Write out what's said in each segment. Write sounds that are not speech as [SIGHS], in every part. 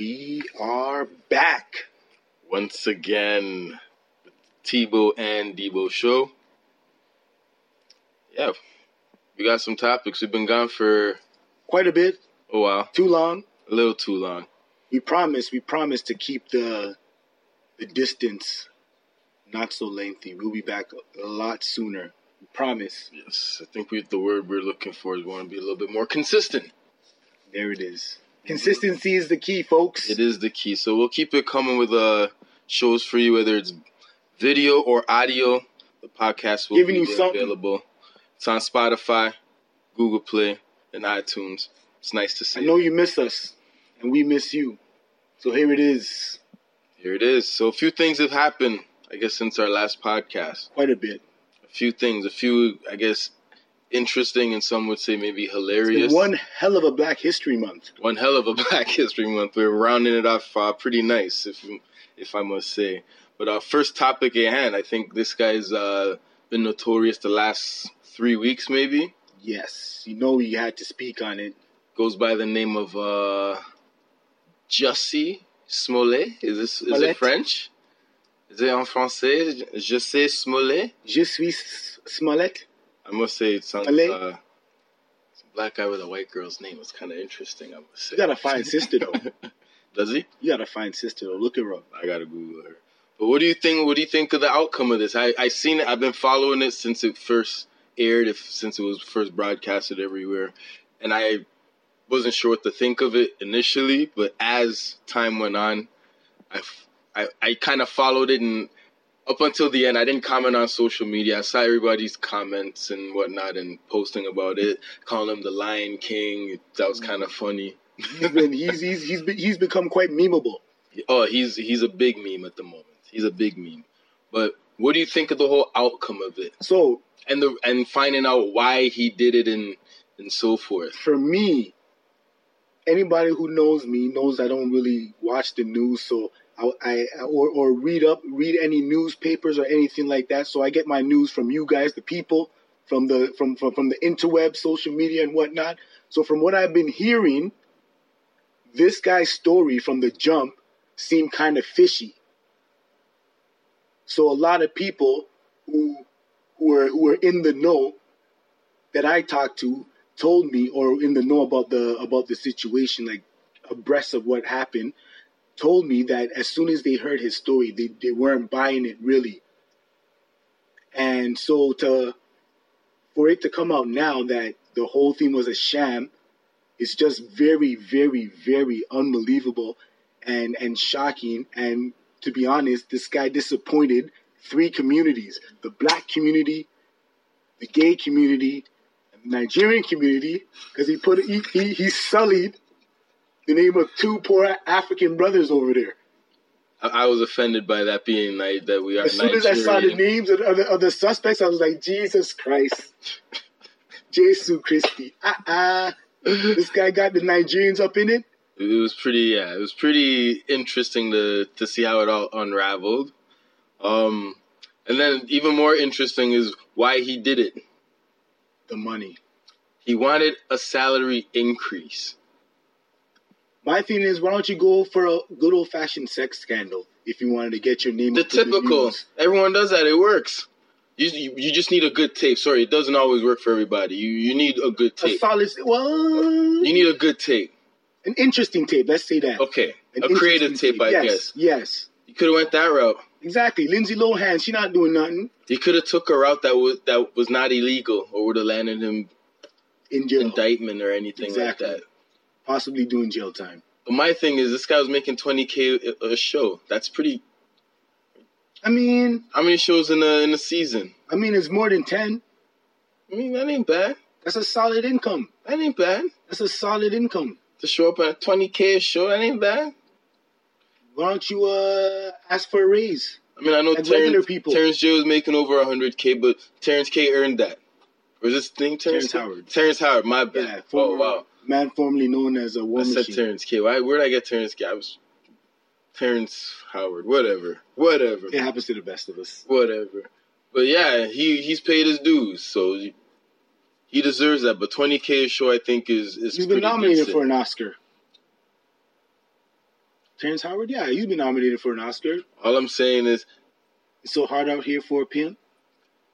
We are back. once again. The Tebow and Debo show. Yeah, we got some topics. We've been gone for Quite a bit, a while, too long. a little too long. We promise, we promise to keep the the distance not so lengthy. We'll be back a lot sooner. We promise. Yes, I think we, the word we're looking for is we want to be a little bit more consistent. There it is. Consistency is the key, folks. It is the key. So we'll keep it coming with uh shows for you, whether it's video or audio. The podcast will Giving be you something. available. It's on Spotify, Google Play, and iTunes. It's nice to see. I know you miss us, and we miss you. So here it is. Here it is. So a few things have happened, I guess, since our last podcast. Quite a bit. A few things, a few, I guess, interesting, and some would say maybe hilarious. one hell of a Black History Month. One hell of a [LAUGHS] Black History Month. We're rounding it off uh, pretty nice, if if I must say. But our first topic at hand, I think this guy's uh, been notorious the last three weeks, maybe. Yes, you know you had to speak on it. Goes by the name of uh, Jussie Smollett. Is this is Smollett. it French? Is it en français? Je sais Smollett. Je suis Smollett. I must say it sounds. Smollett. Uh, it's a black guy with a white girl's name. It's kind of interesting. I must say. You got a fine sister though. [LAUGHS] Does he? You got a fine sister though. Look her up. I gotta Google her. But what do you think? What do you think of the outcome of this? I I seen it. I've been following it since it first aired, if since it was first broadcasted everywhere, and I wasn't sure what to think of it initially. But as time went on, I I, I kind of followed it, and up until the end, I didn't comment on social media. I saw everybody's comments and whatnot, and posting about it, calling him the Lion King. That was kind of funny. He's been he's he's he's, be, he's become quite memeable. Oh, he's he's a big meme at the moment. He's a big meme. But what do you think of the whole outcome of it, So and the and finding out why he did it and and so forth? for me, anybody who knows me knows I don't really watch the news, so I, I or or read up read any newspapers or anything like that. So I get my news from you guys, the people, from the from from, from the interweb, social media, and whatnot. So from what I've been hearing, this guy's story from the jump seemed kind of fishy. So a lot of people who who who are in the know that I talked to told me or in the know about the about the situation, like abreast of what happened, told me that as soon as they heard his story, they, they weren't buying it really. And so to for it to come out now that the whole thing was a sham, it's just very, very, very unbelievable and and shocking. And to be honest, this guy disappointed three communities: the black community, the gay community, and the Nigerian community, because he put he, he he sullied the name of two poor African brothers over there. I, I was offended by that being like that we are As soon as I saw the names of the, of the, of the suspects, I was like, Jesus Christ, [LAUGHS] Jesus Christi, ah ah, this guy got the Nigerians up in it. It was pretty, yeah, it was pretty interesting to to see how it all unraveled. Um, and then even more interesting is why he did it. The money. He wanted a salary increase. My thing is, why don't you go for a good old fashioned sex scandal if you wanted to get your name The to the typical, everyone does that. It works. You, you you just need a good tape. Sorry, it doesn't always work for everybody. You you need a good tape. A solid, well, You need a good tape. an interesting tape. Let's say that. Okay, An a creative interesting tape, I yes, guess. Yes, You could have went that route. exactly. Lindsay Lohan, she not doing nothing He could have took a route that was that was not illegal or would have landed him in jail, indictment or anything Exactly. like that. Possibly doing jail time. But my thing is, this guy was making twenty k a show. That's pretty. I mean, How many shows in a in a season? I mean, it's more than ten. I mean, that ain't bad. That's a solid income. That ain't bad. That's a solid income. To show up at twenty k a show, that ain't bad. Why don't you uh ask for a raise? I mean, I know Terrence, people. Terrence J was making over hundred k, but Terrence K earned that. Or is this thing Terrence, Terrence Howard. Terrence Howard, my bad. Yeah, oh wow, man formerly known as a war I said. Terrence K. Why? Where did I get Terrence K? I was Terrence Howard. Whatever, whatever, It happens to the best of us. whatever. But yeah, he he's paid his dues, so he deserves that. But twenty k a show, I think, is is He's been nominated decent. for an Oscar. Terrence Howard, yeah, he's been nominated for an Oscar. All I'm saying is It's so hard out here for a pimp.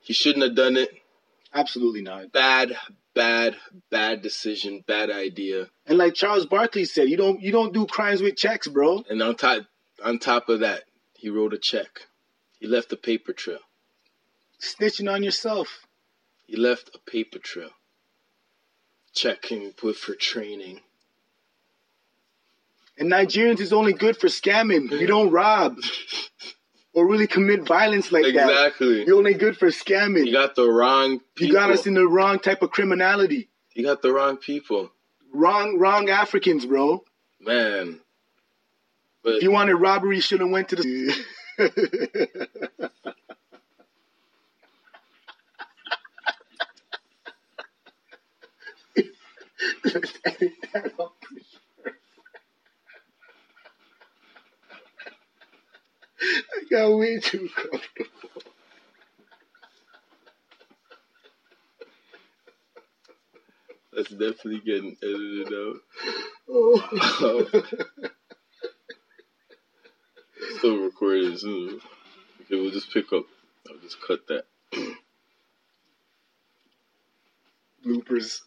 he shouldn't have done it. Absolutely not. Bad, bad, bad decision, bad idea. And like Charles Barkley said, you don't you don't do crimes with checks, bro. And on top, on top of that, he wrote a check. He left a paper trail. Snitching on yourself. He left a paper trail. Checking put for training. And Nigerians is only good for scamming. You don't rob [LAUGHS] or really commit violence like that. Exactly. You're only good for scamming. You got the wrong people. You got us in the wrong type of criminality. You got the wrong people. Wrong, wrong Africans, bro. Man. But If you wanted robbery, you should have went to the. Let's edit that out for sure. I got way too comfortable. that's definitely getting edited out. Oh. Still recording. So. Okay, we'll just pick up. I'll just cut that. Bloopers.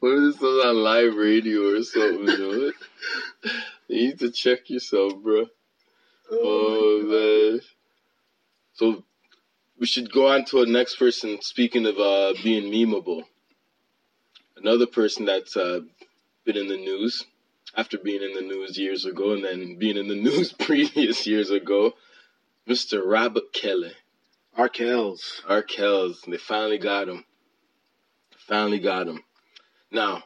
What if this was on live radio or something, you know? [LAUGHS] You need to check yourself, bro. Oh, man. So we should go on to a next person. Speaking of uh, being memeable, another person that's uh, been in the news after being in the news years ago and then being in the [LAUGHS] news previous years ago, Mr. Robert Kelly, R. Kells. Arkells. They finally got him. Finally got him. Now,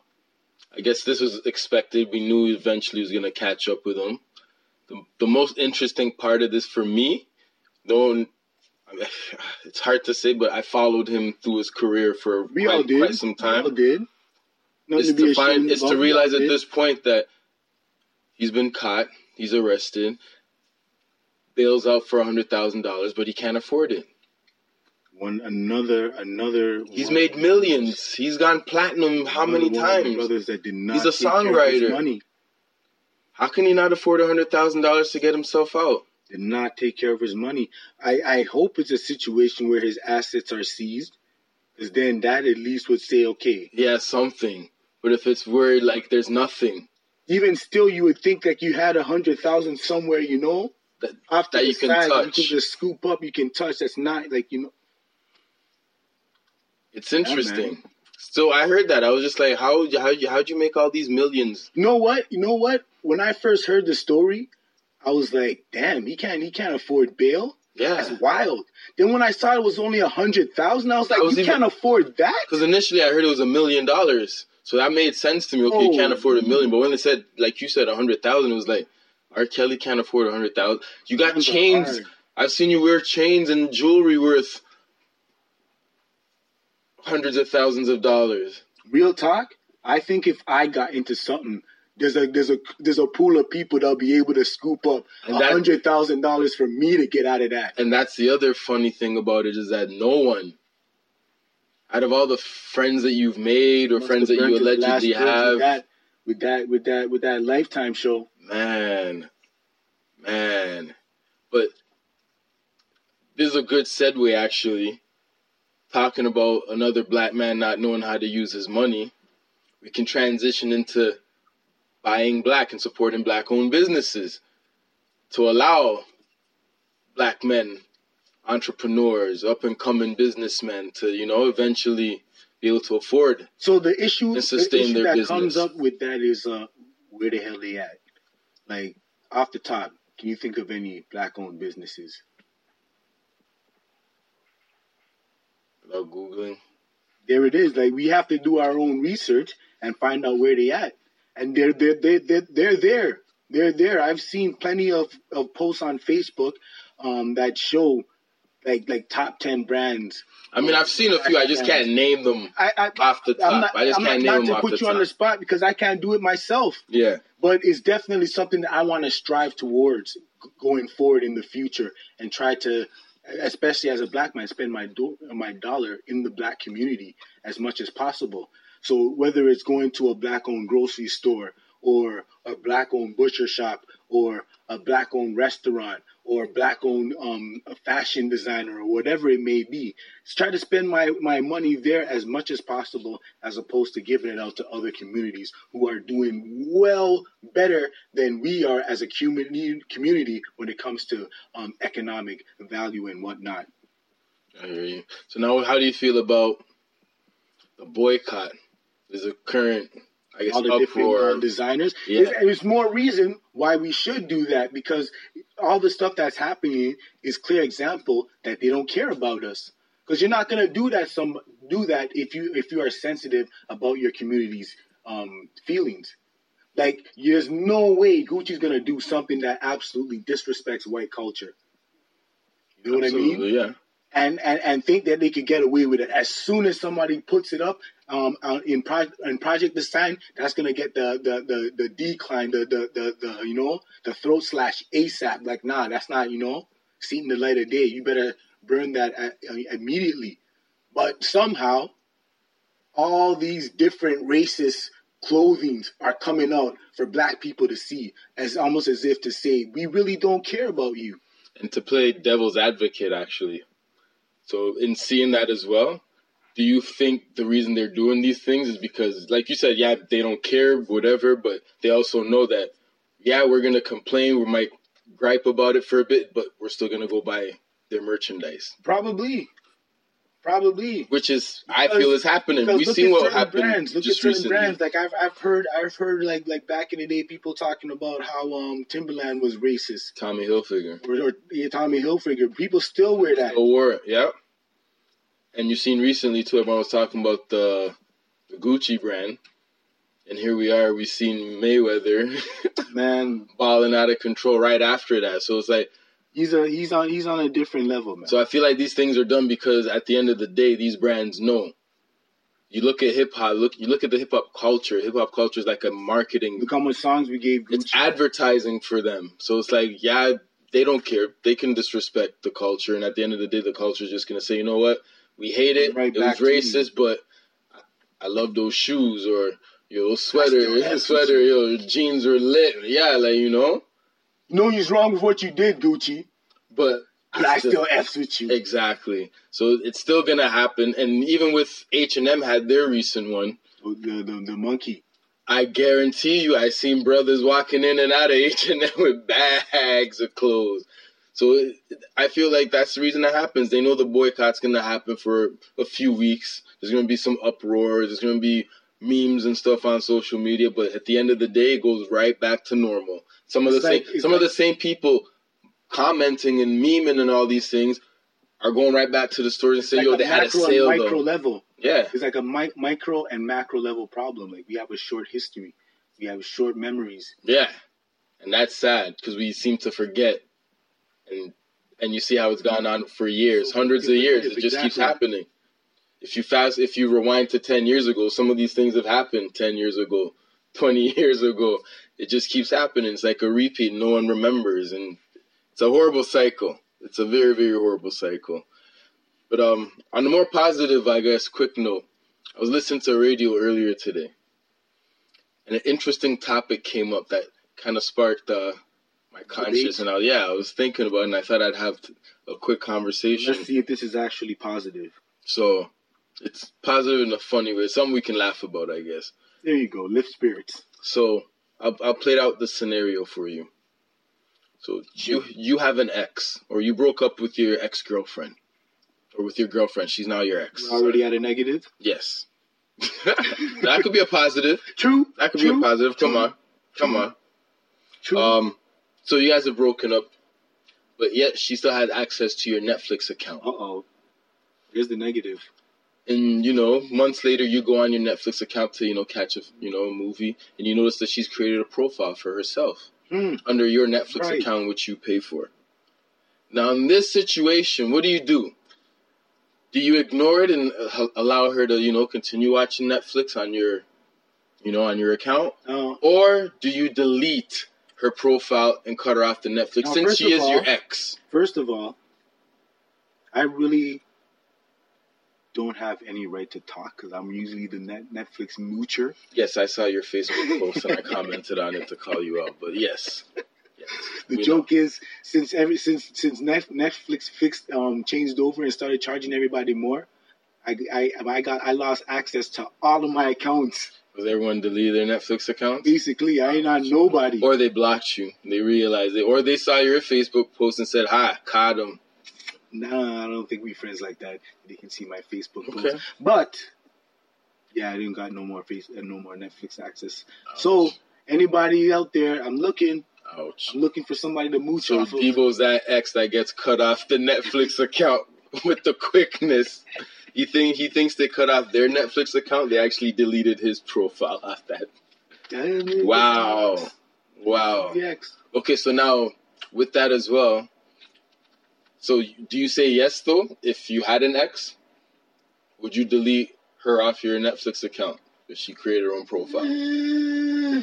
I guess this was expected. We knew eventually he was going to catch up with him. The, the most interesting part of this for me, though [SIGHS] it's hard to say, but I followed him through his career for We quite, all did. quite some We all time. did. Nothing It's to to, find, it's to realize at did. this point that he's been caught, he's arrested, bails out for $100,000, but he can't afford it. One another another. He's one- made millions. He's gone platinum how many another times? Brothers that did not. He's a take care of his songwriter. Money How can he not afford $100,000 to get himself out? did not take care of his money. I I hope it's a situation where his assets are seized, because then that at least would say okay. Yeah, something. But if it's where like there's nothing, Even still, you would think like you had a hundred thousand somewhere, you know, That- after that you can touch. you can just scoop up, you can touch. That's not like you know. It's interesting. so I heard that. I was just like, how how how'd you make all these millions? You know what? You know what? When I first heard the story, I was like, damn, he can't he can't afford bail. Yeah. That's wild. Then when I saw it was only a hundred thousand, I was like, I was you even- can't afford that. Because initially I heard it was a million dollars. So that made sense to me. Okay, you can't Oh. afford a million. But when they said, like you said, a hundred thousand, it was like, R. Kelly can't afford a hundred thousand. You got chains. I've seen you wear chains and jewelry worth hundreds of thousands of dollars. Real talk. I think if I got into something, there's a there's a there's a pool of people that'll be able to scoop up a hundred thousand dollars for me to get out of that. And that's the other funny thing about it is that no one, out of all the friends that you've made or friends that you burnt his last allegedly have, with that, with that with that with that lifetime show. man, man. But this is a good segue, actually. Talking about another black man not knowing how to use his money, we can transition into buying black and supporting black owned businesses to allow black men, entrepreneurs, up and coming businessmen to, you know, eventually be able to afford. So the issue, And the sustain issue their that business. comes up with that is uh, where the hell they at? Like off the top, can you think of any black-owned businesses? Without Googling. There it is. Like we have to do our own research and find out where they at, and they're they're they're they're, they're there. They're there. I've seen plenty of, of posts on Facebook um, that show like like top ten brands. I mean, I've seen a few. I just can't name them I, I off the top. Not, I just I'm can't not, name not them to put the you top. on the spot because I can't do it myself. yeah, but it's definitely something that I want to strive towards going forward in the future and try to, especially as a black man, spend my do- my dollar in the black community as much as possible. So whether it's going to a black-owned grocery store or a black-owned butcher shop or a black-owned restaurant or a black-owned um, a fashion designer or whatever it may be, try to spend my, my money there as much as possible as opposed to giving it out to other communities who are doing well better than we are as a community community when it comes to um, economic value and whatnot. I hear you. So now, how do you feel about the boycott? There's a current, I guess, all the different uh, designers. Yeah. It's, it's more reason why we should do that because all the stuff that's happening is clear example that they don't care about us. Because you're not gonna do that some do that if you if you are sensitive about your community's um, feelings. Like there's no way Gucci's gonna do something that absolutely disrespects white culture. You know what I mean? Yeah. and, and and think that they could get away with it. As soon as somebody puts it up um, on- in pro- in Project Design, that's gonna get the the the, the decline, the, the the the you know the throat slash ASAP. Like nah, that's not you know seeing the light of day. You better burn that at, uh, immediately. But somehow, all these different racist clothings are coming out for black people to see, as almost as if to say we really don't care about you. And to play devil's advocate, actually. So, in seeing that as well, do you think the reason they're doing these things is because, like you said, yeah, they don't care, whatever, but they also know that, yeah, we're going to complain, we might gripe about it for a bit, but we're still going to go buy their merchandise, Probably, probably. which is, I feel, is happening. We've seen what happened brands. Look just at certain recently. brands. Like I've I've heard I've heard like like back in the day people talking about how um Timberland was racist Tommy Hilfiger. or, or yeah, Tommy Hilfiger. People still wear that. Still wore it, yeah. And you've seen recently too. Everyone was talking about the, the Gucci brand, and here we are. We've seen Mayweather [LAUGHS] Man, balling out of control right after that. So it's like, he's a he's on he's on a different level, man. so I feel like these things are done because at the end of the day, these brands know. You look at hip hop. Look, you look at the hip hop culture. Hip hop culture is like a marketing. Look how much songs we gave Gucci. It's advertising for them. So it's like, yeah, they don't care. They can disrespect the culture, and at the end of the day, the culture is just gonna say, you know what, we hate it. Right it was back to you. racist, but I love those shoes or your sweater, with sweater, yo jeans are lit. Yeah, like you know. no, he's wrong with what you did, Gucci, But but I still f's with you. exactly. So it's still gonna happen, and even with H and M had their recent one. Oh, the, the the monkey. I guarantee you, I seen brothers walking in and out of H and M [LAUGHS] with bags of clothes. So it, I feel like that's the reason that happens. They know the boycott's gonna happen for a few weeks. There's gonna be some uproar. There's gonna be memes and stuff on social media. But at the end of the day, it goes right back to normal. Some of the like- same, some of the same people commenting and memeing and all these things are going right back to the stores and saying, Like "Yo, they had a sale micro though." level. Yeah, It's like a mi- micro and macro level problem. Like we have a short history, we have short memories. Yeah, and that's sad because we seem to forget, and and you see how it's gone on for years, hundreds of years. It just keeps happening. If you fast, if you rewind to ten years ago, some of these things have happened ten years ago, [LAUGHS] twenty years ago. It just keeps happening. It's like a repeat. No one remembers, and it's a horrible cycle. It's a very very horrible cycle. But um, on a more positive, I guess, quick note, I was listening to a radio earlier today, and an interesting topic came up that kind of sparked uh, my conscience. And I, yeah, I was thinking about it, and I thought I'd have a quick conversation. Let's see if this is actually positive. So it's positive in a funny way. Something we can laugh about, I guess. There you go. Lift spirits. So I'll, I'll play out the scenario for you. So you you have an ex, or you broke up with your ex girlfriend, or with your girlfriend. She's now your ex. We're already at a negative. Yes. [LAUGHS] that could be a positive. True. That could True. be a positive. Come True. on, come on. True. Um, so you guys have broken up, but yet she still had access to your Netflix account. uh oh. Here's the negative. And you know, months later, you go on your Netflix account to you know catch a you know a movie, and you notice that she's created a profile for herself Hmm. under your Netflix Right. account, which you pay for. Now, in this situation, what do you do? Do you ignore it and uh, allow her to you know continue watching Netflix on your, you know, on your account, Uh, or do you delete her profile and cut her off the Netflix Now, since she is your ex? first of all, I really don't have any right to talk because I'm usually the net Netflix moocher. Yes, I saw your Facebook post and I commented on it to call you out. But yes, yes The joke is since every since since Netflix fixed um changed over and started charging everybody more, I, I I got I lost access to all of my accounts. Was everyone delete their Netflix accounts? Basically, I ain't on nobody. Or they blocked you. They realized it. Or they saw your Facebook post and said, "Hi, caught them." Nah, I don't think we friends like that. They can see my Facebook post. Okay. But yeah, I didn't got no more face uh, no more Netflix access. So anybody out there, I'm looking. Ouch. I'm looking for somebody to mooch So off of. Debo's that ex that gets cut off the Netflix account [LAUGHS] with the quickness. You think he thinks they cut off their Netflix account? They actually deleted his profile off that. Damn, Wow. Wow. Yes. Okay, so now with that as well. So do you say yes though? If you had an ex, would you delete her off your Netflix account if she created her own profile? Uh,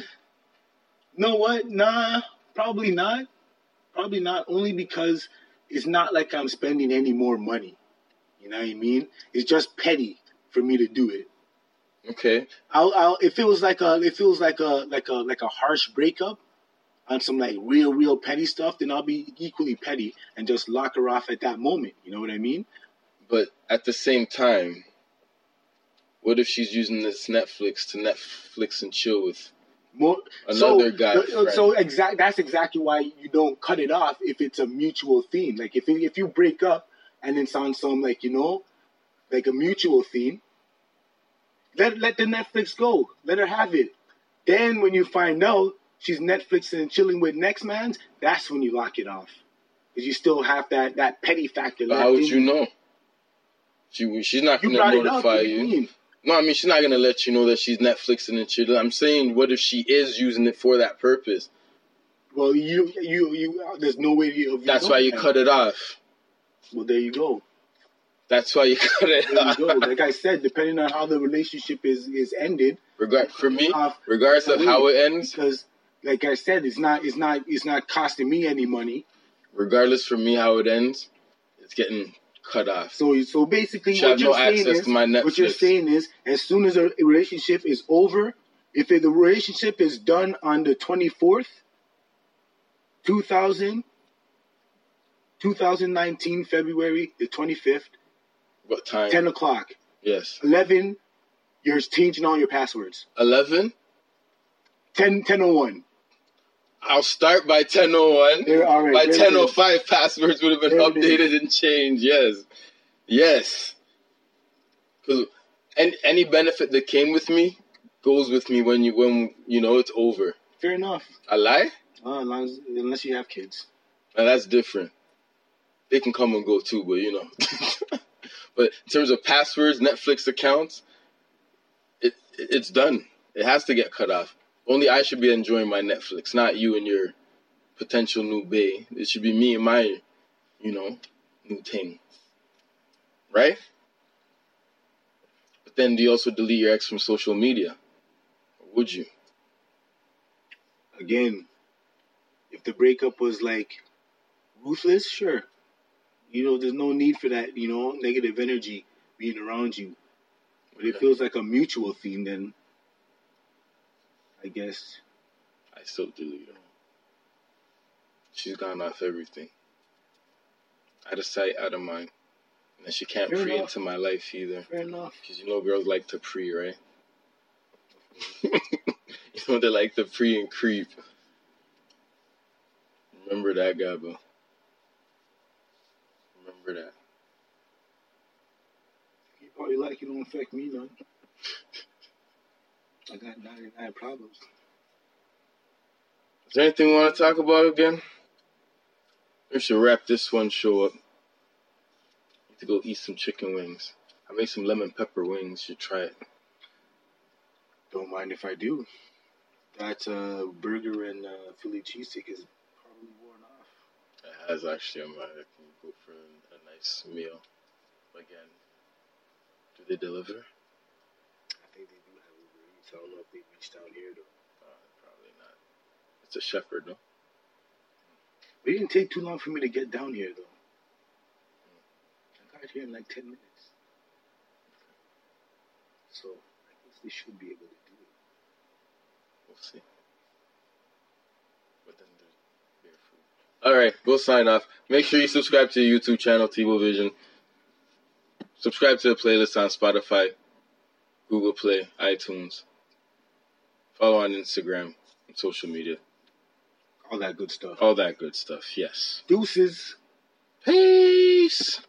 know what? Nah, probably not. Probably not. Only because it's not like I'm spending any more money. You know what I mean? It's just petty for me to do it. Okay. I'll, I'll if it was like a if it was like a like a like a harsh breakup on some like real real petty stuff, then I'll be equally petty and just lock her off at that moment. You know what I mean? But at the same time, what if she's using this Netflix to Netflix and chill with More another so, guy? friend? So exact that's exactly why you don't cut it off if it's a mutual theme. Like if if you break up and then on some like you know like a mutual theme, let let the Netflix go. Let her have it. Then when you find out she's Netflixing and chilling with next man's, that's when you lock it off. Because you still have that that petty factor. Left how would you know? She she's not You gonna brought it up. notify you. you? No, I mean she's not gonna let you know that she's Netflixing and chilling. I'm saying, what if she is using it for that purpose? Well, you you you. There's no way you. That's why you that. cut it off. Well, there you go. That's why you [LAUGHS] cut it There you go. Like I said, depending on how the relationship is is ended, Regard for me, off regardless of how it ends, because, like I said, it's not it's not it's not costing me any money. regardless for me how it ends, it's getting cut off. So so basically, what you're no saying is, what you're saying is, as soon as a relationship is over, if the relationship is done on the 24th, 2000, 2019 February the 25th, What time? 10 o'clock, Yes, 11, you're changing all your passwords. eleven. 10 1001. I'll start by ten oh one. There, all right, By there it ten oh is. five, passwords would have been There updated and changed. Yes, yes. Because any any benefit that came with me goes with me when you when you know it's over. Fair enough. I lie. Uh, as long as, unless you have kids. Now that's different. They can come and go too, but you know. [LAUGHS] but in terms of passwords, Netflix accounts, it it's done. It has to get cut off. Only I should be enjoying my Netflix, not you and your potential new bae. It should be me and my, you know, new thing. Right? But then do you also delete your ex from social media? Or would you? Again, if the breakup was like ruthless, sure. You know, there's no need for that, you know, negative energy being around you. But it feels like a mutual thing, then I guess. I still delete her. She's gone off everything. Out of sight, out of mind. And she can't Fair pre enough. into my life either. Fair enough. Because you know girls like to pre, right? [LAUGHS] you know they like to pre and creep. Remember that, Gabo. Remember that. You probably like it don't affect me none. I got 99 problems. Is there anything we want to talk about again? We should wrap this one show up. Need to go eat some chicken wings. I made some lemon pepper wings. You should try it. Don't mind if I do. That uh, burger and uh, Philly cheesesteak is probably worn off. It has actually. I'm I can go for nice meal again. Do they deliver? I think they do have Uber Eats. I don't know if they reached out here though. Uh, probably not. It's a shepherd, no? But it didn't take too long for me to get down here though. I got here in like 10 minutes. So I guess they should be able to do it. We'll see. But then there's bear food. All right, we'll sign off. Make sure you subscribe to the YouTube channel, Tebow Vision. Subscribe to the playlist on Spotify, Google Play, iTunes. Follow on Instagram and social media. All that good stuff. All that good stuff. Yes. Deuces. Peace.